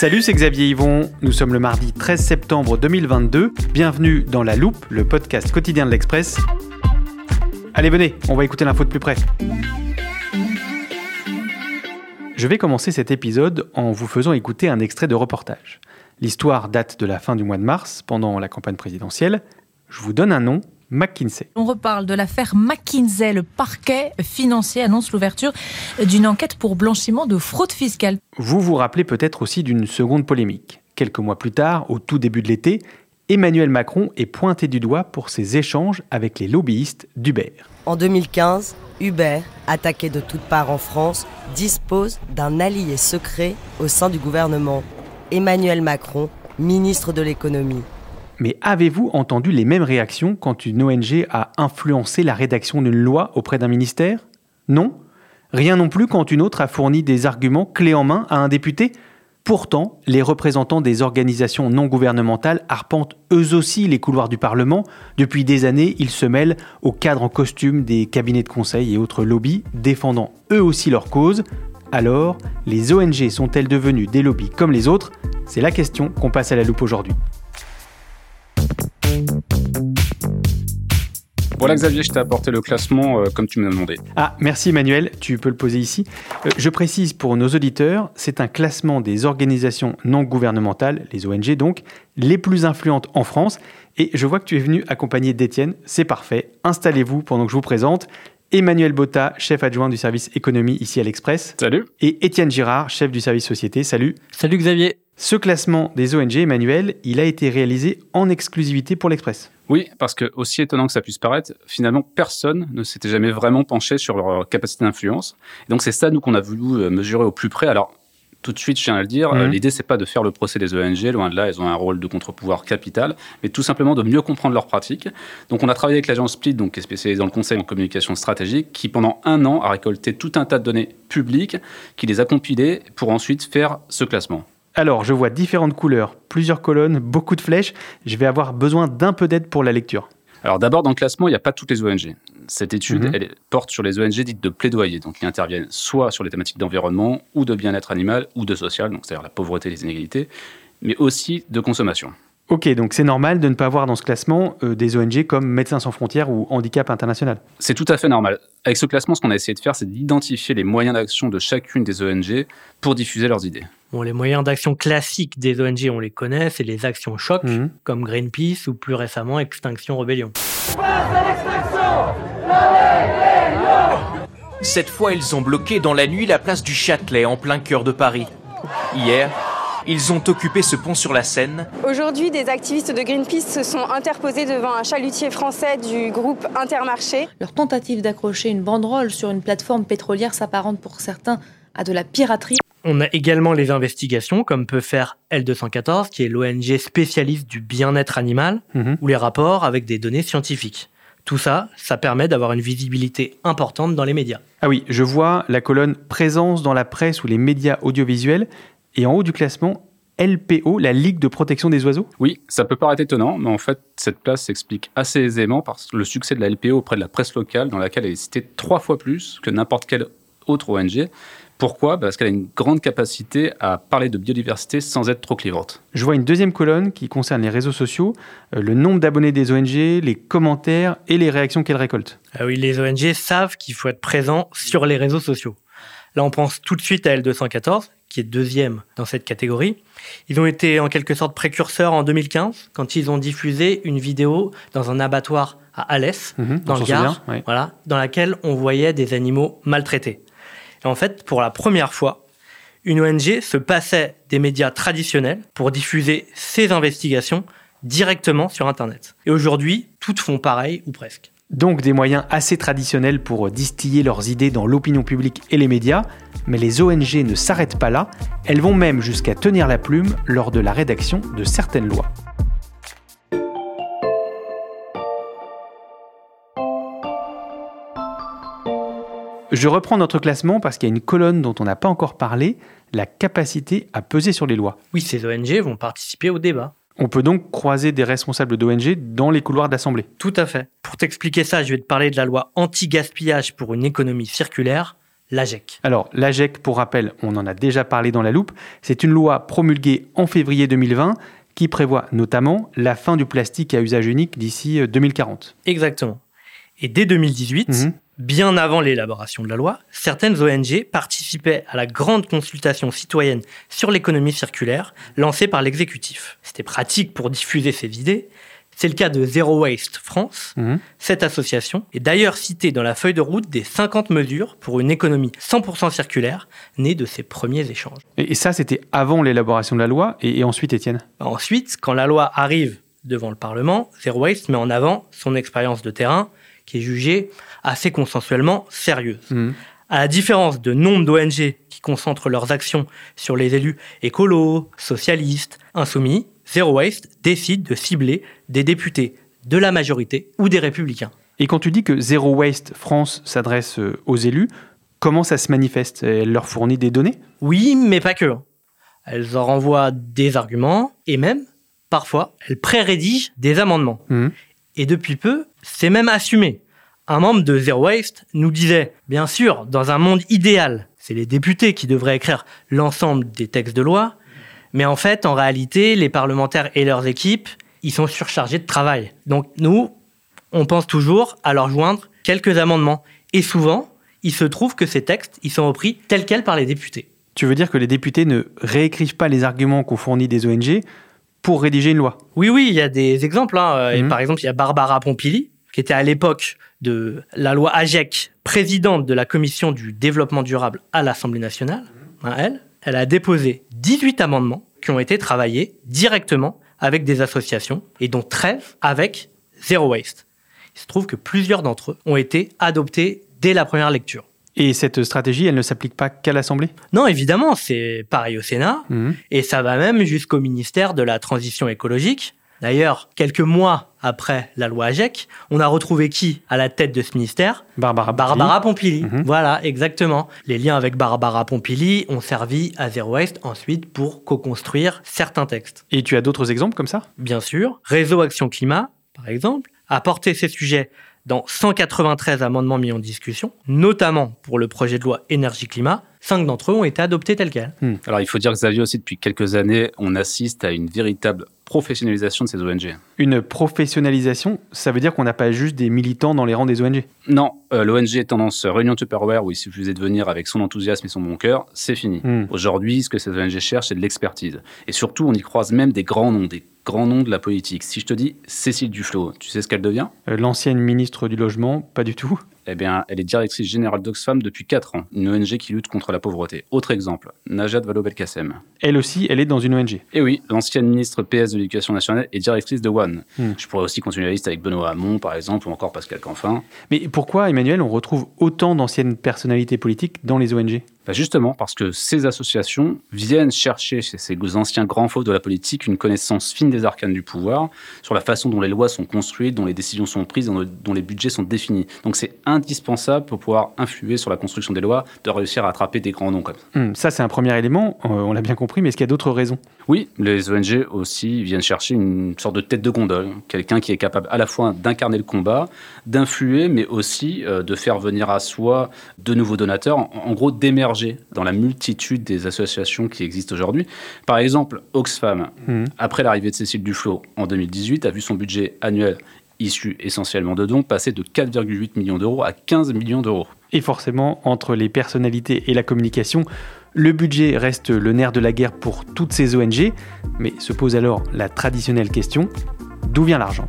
Salut, c'est Xavier Yvon. Nous sommes le mardi 13 septembre 2022. Bienvenue dans La Loupe, le podcast quotidien de l'Express. Allez, venez, on va écouter l'info de plus près. Je vais commencer cet épisode en vous faisant écouter un extrait de reportage. L'histoire date de la fin du mois de mars, pendant la campagne présidentielle. Je vous donne un nom, McKinsey. On reparle de l'affaire McKinsey. Le parquet financier annonce l'ouverture d'une enquête pour blanchiment de fraude fiscale. Vous vous rappelez peut-être aussi d'une seconde polémique. Quelques mois plus tard, au tout début de l'été, Emmanuel Macron est pointé du doigt pour ses échanges avec les lobbyistes d'Uber. En 2015, Uber, attaqué de toutes parts en France, dispose d'un allié secret au sein du gouvernement, Emmanuel Macron, ministre de l'économie. Mais avez-vous entendu les mêmes réactions quand une ONG a influencé la rédaction d'une loi auprès d'un ministère? Non Rien non plus quand une autre a fourni des arguments clés en main à un député? Pourtant, les représentants des organisations non gouvernementales arpentent eux aussi les couloirs du Parlement. Depuis des années, ils se mêlent aux cadres en costume des cabinets de conseil et autres lobbies, défendant eux aussi leur cause. Alors, les ONG sont-elles devenues des lobbies comme les autres? C'est la question qu'on passe à la loupe aujourd'hui. Voilà Xavier, je t'ai apporté le classement euh, comme tu m'as demandé. Ah, merci Emmanuel, tu peux le poser ici. Euh, je précise pour nos auditeurs, c'est un classement des organisations non gouvernementales, les ONG donc, les plus influentes en France. Et je vois que tu es venu accompagné d'Étienne, c'est parfait. Installez-vous pendant que je vous présente. Emmanuel Botta, chef adjoint du service économie ici à l'Express. Salut. Et Étienne Girard, chef du service société. Salut. Salut Xavier. Ce classement des ONG, Emmanuel, il a été réalisé en exclusivité pour l'Express. Oui, parce que aussi étonnant que ça puisse paraître, finalement, personne ne s'était jamais vraiment penché sur leur capacité d'influence. Et donc c'est ça, nous, qu'on a voulu euh, mesurer au plus près. Alors, tout de suite, je tiens à le dire, euh, l'idée, c'est pas de faire le procès des ONG, loin de là, elles ont un rôle de contre-pouvoir capital, mais tout simplement de mieux comprendre leurs pratiques. Donc, on a travaillé avec l'agence Split, donc, qui est spécialisée dans le conseil en communication stratégique, qui pendant un an a récolté tout un tas de données publiques, qui les a compilées pour ensuite faire ce classement. Alors, je vois différentes couleurs, plusieurs colonnes, beaucoup de flèches. Je vais avoir besoin d'un peu d'aide pour la lecture. Alors d'abord, dans le classement, il n'y a pas toutes les ONG. Cette étude, Mhm. elle porte sur les ONG dites de plaidoyer, donc qui interviennent soit sur les thématiques d'environnement ou de bien-être animal ou de social, donc c'est-à-dire la pauvreté et les inégalités, mais aussi de consommation. Ok, donc c'est normal de ne pas voir dans ce classement euh, des ONG comme Médecins sans frontières ou Handicap International. C'est tout à fait normal. Avec ce classement, ce qu'on a essayé de faire, c'est d'identifier les moyens d'action de chacune des ONG pour diffuser leurs idées. Bon, les moyens d'action classiques des ONG, on les connaît, c'est les actions choc, Mhm. comme Greenpeace ou plus récemment Extinction Rebellion. Cette fois, ils ont bloqué dans la nuit la place du Châtelet en plein cœur de Paris. Hier, ils ont occupé ce pont sur la Seine. Aujourd'hui, des activistes de Greenpeace se sont interposés devant un chalutier français du groupe Intermarché. Leur tentative d'accrocher une banderole sur une plateforme pétrolière s'apparente pour certains à de la piraterie. On a également les investigations, comme peut faire L214, qui est l'ONG spécialiste du bien-être animal, Mhm. ou les rapports avec des données scientifiques. Tout ça, ça permet d'avoir une visibilité importante dans les médias. Ah oui, je vois la colonne Présence dans la presse ou les médias audiovisuels. Et en haut du classement, LPO, la Ligue de protection des oiseaux. Oui, ça peut paraître étonnant, mais en fait, cette place s'explique assez aisément par le succès de la LPO auprès de la presse locale, dans laquelle elle est citée trois fois plus que n'importe quelle autre ONG. Pourquoi? Parce qu'elle a une grande capacité à parler de biodiversité sans être trop clivante. Je vois une deuxième colonne qui concerne les réseaux sociaux, euh, le nombre d'abonnés des ONG, les commentaires et les réactions qu'elles récoltent. Ah oui, les ONG savent qu'il faut être présent sur les réseaux sociaux. Là, on pense tout de suite à L214, qui est deuxième dans cette catégorie. Ils ont été en quelque sorte précurseurs en 2015, quand ils ont diffusé une vidéo dans un abattoir à Alès, Mhm, dans le Gard, souvient, ouais. voilà, dans laquelle on voyait des animaux maltraités. Et en fait, pour la première fois, une ONG se passait des médias traditionnels pour diffuser ses investigations directement sur Internet. Et aujourd'hui, toutes font pareil ou presque. Donc des moyens assez traditionnels pour distiller leurs idées dans l'opinion publique et les médias, mais les ONG ne s'arrêtent pas là, elles vont même jusqu'à tenir la plume lors de la rédaction de certaines lois. Je reprends notre classement parce qu'il y a une colonne dont on n'a pas encore parlé, la capacité à peser sur les lois. Oui, ces ONG vont participer au débat. On peut donc croiser des responsables d'ONG dans les couloirs d'assemblée. Tout à fait. Pour t'expliquer ça, je vais te parler de la loi anti-gaspillage pour une économie circulaire, l'AGEC. Alors, l'AGEC, pour rappel, on en a déjà parlé dans la loupe, c'est une loi promulguée en février 2020 qui prévoit notamment la fin du plastique à usage unique d'ici 2040. Exactement. Et dès 2018, bien avant l'élaboration de la loi, certaines ONG participaient à la grande consultation citoyenne sur l'économie circulaire lancée par l'exécutif. C'était pratique pour diffuser ces idées. C'est le cas de Zero Waste France. Mhm. Cette association est d'ailleurs citée dans la feuille de route des 50 mesures pour une économie 100% circulaire née de ces premiers échanges. Et, et ça, c'était avant l'élaboration de la loi. Et, et ensuite, Étienne? Ensuite, quand la loi arrive devant le Parlement, Zero Waste met en avant son expérience de terrain qui est jugée assez consensuellement sérieuse. Mhm. À la différence de nombre d'ONG qui concentrent leurs actions sur les élus écolos, socialistes, insoumis, Zero Waste décide de cibler des députés de la majorité ou des républicains. Et quand tu dis que Zero Waste France s'adresse euh, aux élus, comment ça se manifeste? Elle leur fournit des données? Oui, mais pas que. Elles en renvoient des arguments et même, parfois, elles pré-rédigent des amendements. Mhm. Et depuis peu, c'est même assumé. Un membre de Zero Waste nous disait, bien sûr, dans un monde idéal, c'est les députés qui devraient écrire l'ensemble des textes de loi, mais en fait, en réalité, les parlementaires et leurs équipes, ils sont surchargés de travail. Donc nous, on pense toujours à leur joindre quelques amendements. Et souvent, il se trouve que ces textes, ils sont repris tels quels par les députés. Tu veux dire que les députés ne réécrivent pas les arguments qu'ont fournis des ONG pour rédiger une loi Oui, oui, il y a des exemples. hein. Et Mhm. par exemple, il y a Barbara Pompili, qui était à l'époque de la loi AGEC, présidente de la commission du développement durable à l'Assemblée nationale. Hein, elle, elle a déposé 18 amendements qui ont été travaillés directement avec des associations, et dont 13 avec Zero Waste. Il se trouve que plusieurs d'entre eux ont été adoptés dès la première lecture. Et cette stratégie, elle ne s'applique pas qu'à l'Assemblée? Non, évidemment, c'est pareil au Sénat, Mhm. et ça va même jusqu'au ministère de la Transition écologique. D'ailleurs, quelques mois après la loi AGEC, on a retrouvé qui à la tête de ce ministère? Barbara Barbara Pompili. Mhm. Voilà, exactement. Les liens avec Barbara Pompili ont servi à Zero Waste ensuite pour co-construire certains textes. Et tu as d'autres exemples comme ça? Bien sûr, Réseau Action Climat, par exemple, a porté ces sujets dans 193 amendements mis en discussion, notamment pour le projet de loi énergie-climat. Cinq d'entre eux ont été adoptés tels quels. Alors il faut dire, Xavier, aussi depuis quelques années, on assiste à une véritable professionnalisation de ces ONG. Une professionnalisation, ça veut dire qu'on n'a pas juste des militants dans les rangs des ONG Non, euh, l'ONG tendance Réunion Tupperware, où il suffisait de venir avec son enthousiasme et son bon cœur, c'est fini. Hmm. Aujourd'hui, ce que ces ONG cherchent, c'est de l'expertise. Et surtout, on y croise même des grands noms, des grands noms de la politique. Si je te dis Cécile Duflot, tu sais ce qu'elle devient? Euh, L'ancienne ministre du Logement, pas du tout. Eh bien, elle est directrice générale d'Oxfam depuis 4 ans, une ONG qui lutte contre la pauvreté. Autre exemple, Najat Vallaud-Belkacem. Elle aussi, elle est dans une ONG. Et oui, l'ancienne ministre PS de l'Éducation nationale est directrice de One. Hmm. Je pourrais aussi continuer la liste avec Benoît Hamon, par exemple, ou encore Pascal Canfin. Mais pourquoi, Emmanuel, on retrouve autant d'anciennes personnalités politiques dans les ONG Bah, justement, parce que ces associations viennent chercher chez ces anciens grands fauves de la politique une connaissance fine des arcanes du pouvoir, sur la façon dont les lois sont construites, dont les décisions sont prises, dont, dont les budgets sont définis. Donc c'est indispensable pour pouvoir influer sur la construction des lois, de réussir à attraper des grands noms comme ça. Ça, c'est un premier élément, euh, on l'a bien compris, mais est-ce qu'il y a d'autres raisons? Oui, les ONG aussi viennent chercher une sorte de tête de gondole, quelqu'un qui est capable à la fois d'incarner le combat, d'influer, mais aussi euh, de faire venir à soi de nouveaux donateurs, en, en gros d'émerger dans la multitude des associations qui existent aujourd'hui. Par exemple, Oxfam, Mhm. après l'arrivée de Cécile Duflot en 2018, a vu son budget annuel issu essentiellement de dons passer de 4,8 millions d'euros à 15 millions d'euros. Et forcément, entre les personnalités et la communication, le budget reste le nerf de la guerre pour toutes ces ONG, mais se pose alors la traditionnelle question, d'où vient l'argent?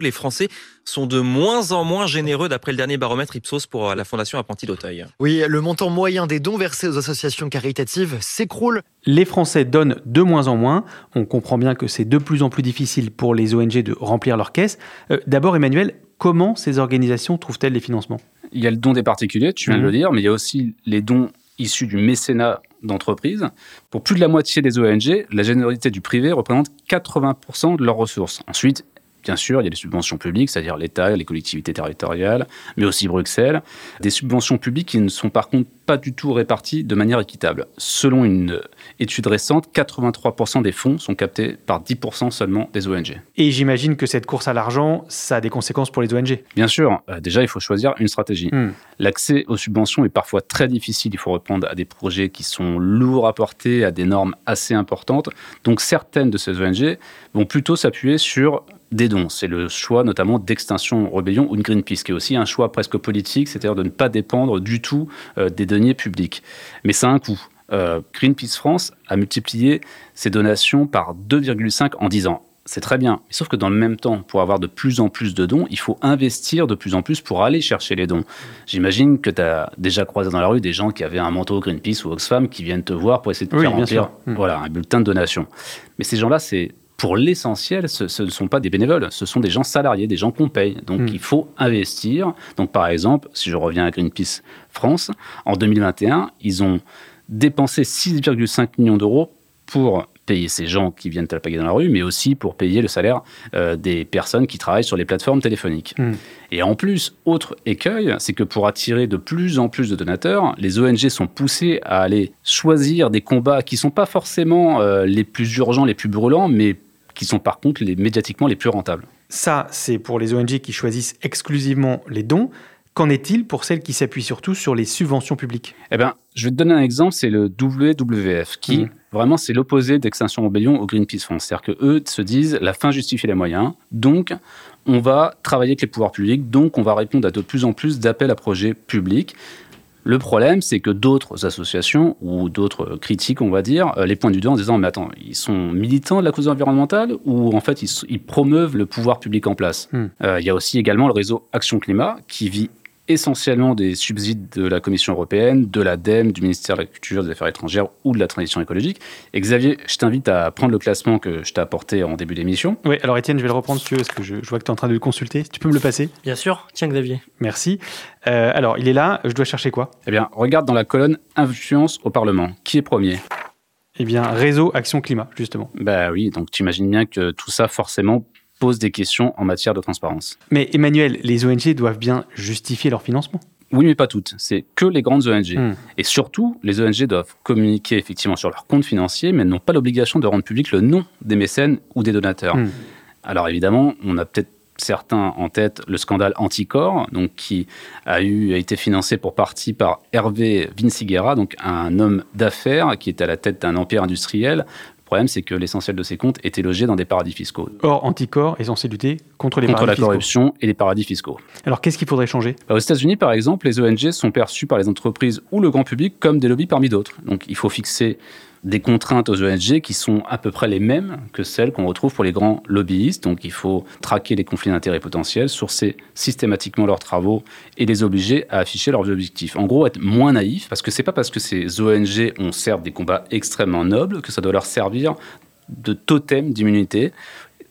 Les Français sont de moins en moins généreux d'après le dernier baromètre Ipsos pour euh, la Fondation Apprenti d'Auteuil. Oui, le montant moyen des dons versés aux associations caritatives s'écroule. Les Français donnent de moins en moins. On comprend bien que c'est de plus en plus difficile pour les ONG de remplir leurs caisses. Euh, D'abord, Emmanuel, comment ces organisations trouvent-elles les financements? Il y a le don des particuliers, tu viens de Mhm. le dire, mais il y a aussi les dons issus du mécénat d'entreprises. Pour plus de la moitié des ONG, la générosité du privé représente 80% de leurs ressources. Ensuite, bien sûr, il y a les subventions publiques, c'est-à-dire l'État, les collectivités territoriales, mais aussi Bruxelles. Des subventions publiques qui ne sont par contre pas du tout réparties de manière équitable. Selon une étude récente, 83% des fonds sont captés par 10% seulement des ONG. Et j'imagine que cette course à l'argent, ça a des conséquences pour les ONG. Bien sûr, euh, déjà, il faut choisir une stratégie. Hmm. L'accès aux subventions est parfois très difficile. Il faut répondre à des projets qui sont lourds à porter, à des normes assez importantes. Donc, certaines de ces ONG vont plutôt s'appuyer sur des dons. C'est le choix notamment d'Extinction Rebellion ou de Greenpeace, qui est aussi un choix presque politique, c'est-à-dire de ne pas dépendre du tout euh, des deniers publics. Mais ça a un coût. Euh, Greenpeace France a multiplié ses donations par 2,5 en 10 ans. C'est très bien. Sauf que dans le même temps, pour avoir de plus en plus de dons, il faut investir de plus en plus pour aller chercher les dons. J'imagine que tu as déjà croisé dans la rue des gens qui avaient un manteau Greenpeace ou Oxfam qui viennent te voir pour essayer de te Oui, faire bien remplir sûr. Mm. voilà, un bulletin de donation. Mais ces gens-là, c'est pour l'essentiel, ce, ce ne sont pas des bénévoles, ce sont des gens salariés, des gens qu'on paye. Donc Mm. il faut investir. Donc par exemple, si je reviens à Greenpeace France, en 2021, ils ont dépensé 6,5 millions d'euros pour payer ces gens qui viennent te payer dans la rue, mais aussi pour payer le salaire euh, des personnes qui travaillent sur les plateformes téléphoniques. Hmm. Et en plus, autre écueil, c'est que pour attirer de plus en plus de donateurs, les ONG sont poussées à aller choisir des combats qui ne sont pas forcément euh, les plus urgents, les plus brûlants, mais qui sont par contre les médiatiquement les plus rentables. Ça, c'est pour les ONG qui choisissent exclusivement les dons. Qu'en est-il pour celles qui s'appuient surtout sur les subventions publiques? Eh ben, je vais te donner un exemple, c'est le WWF, qui Mhm. vraiment c'est l'opposé d'Extinction Rebellion au Greenpeace France. C'est-à-dire que eux se disent la fin justifie les moyens, donc on va travailler avec les pouvoirs publics, donc on va répondre à de plus en plus d'appels à projets publics. Le problème, c'est que d'autres associations ou d'autres critiques, on va dire, euh, les pointent du doigt en disant mais attends, ils sont militants de la cause environnementale ou en fait ils, promeuvent le pouvoir public en place? Hmm. Euh, Il y a aussi également le réseau Action Climat qui vit essentiellement des subsides de la Commission européenne, de l'ADEME, du ministère de la Culture, des Affaires étrangères ou de la transition écologique. Et Xavier, je t'invite à prendre le classement que je t'ai apporté en début d'émission. Oui, alors Étienne, je vais le reprendre si tu veux, parce que je, je vois que tu es en train de le consulter. Tu peux me le passer? Bien sûr. Tiens, Xavier. Merci. Euh, alors, il est là, je dois chercher quoi? Eh bien, regarde dans la colonne Influence au Parlement. Qui est premier? Eh bien, Réseau Action Climat, justement. Bah oui, donc tu imagines bien que tout ça, forcément, pose des questions en matière de transparence. Mais Emmanuel, les ONG doivent bien justifier leur financement? Oui, mais pas toutes. C'est que les grandes ONG. Hmm. Et surtout, les ONG doivent communiquer effectivement sur leurs comptes financiers, mais elles n'ont pas l'obligation de rendre public le nom des mécènes ou des donateurs. Hmm. Alors évidemment, on a peut-être certains en tête le scandale Anticor, donc qui a, eu, a été financé pour partie par Hervé Vinciguerra, donc un homme d'affaires qui est à la tête d'un empire industriel. Le problème, c'est que l'essentiel de ses comptes était logé dans des paradis fiscaux. Or, Anticor est censé lutter contre les contre la fiscaux. corruption et les paradis fiscaux. Alors, qu'est-ce qu'il faudrait changer? Bah, Aux États-Unis, par exemple, les ONG sont perçues par les entreprises ou le grand public comme des lobbies parmi d'autres. Donc, il faut fixer des contraintes aux ONG qui sont à peu près les mêmes que celles qu'on retrouve pour les grands lobbyistes. Donc, il faut traquer les conflits d'intérêts potentiels, sourcer systématiquement leurs travaux et les obliger à afficher leurs objectifs. En gros, être moins naïf, parce que c'est pas parce que ces ONG ont certes des combats extrêmement nobles que ça doit leur servir de totem d'immunité.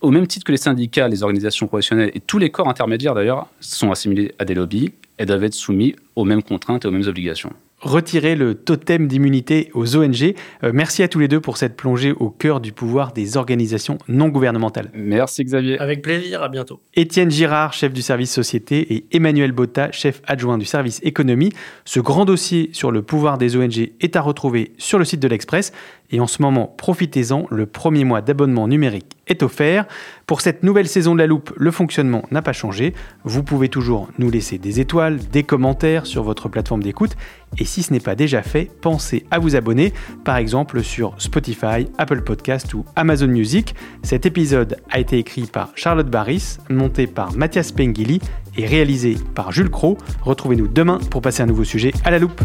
Au même titre que les syndicats, les organisations professionnelles et tous les corps intermédiaires d'ailleurs sont assimilés à des lobbies et doivent être soumis aux mêmes contraintes et aux mêmes obligations. Retirer le totem d'immunité aux ONG. Euh, merci à tous les deux pour cette plongée au cœur du pouvoir des organisations non gouvernementales. Merci Xavier. Avec plaisir, à bientôt. Étienne Girard, chef du service société, et Emmanuel Botta, chef adjoint du service économie. Ce grand dossier sur le pouvoir des ONG est à retrouver sur le site de l'Express. Et en ce moment, profitez-en, le premier mois d'abonnement numérique est offert. Pour cette nouvelle saison de la loupe, le fonctionnement n'a pas changé. Vous pouvez toujours nous laisser des étoiles, des commentaires sur votre plateforme d'écoute. Et si ce n'est pas déjà fait, pensez à vous abonner, par exemple sur Spotify, Apple Podcast ou Amazon Music. Cet épisode a été écrit par Charlotte Barris, monté par Mathias Pengili et réalisé par Jules Cro. Retrouvez-nous demain pour passer un nouveau sujet à la loupe.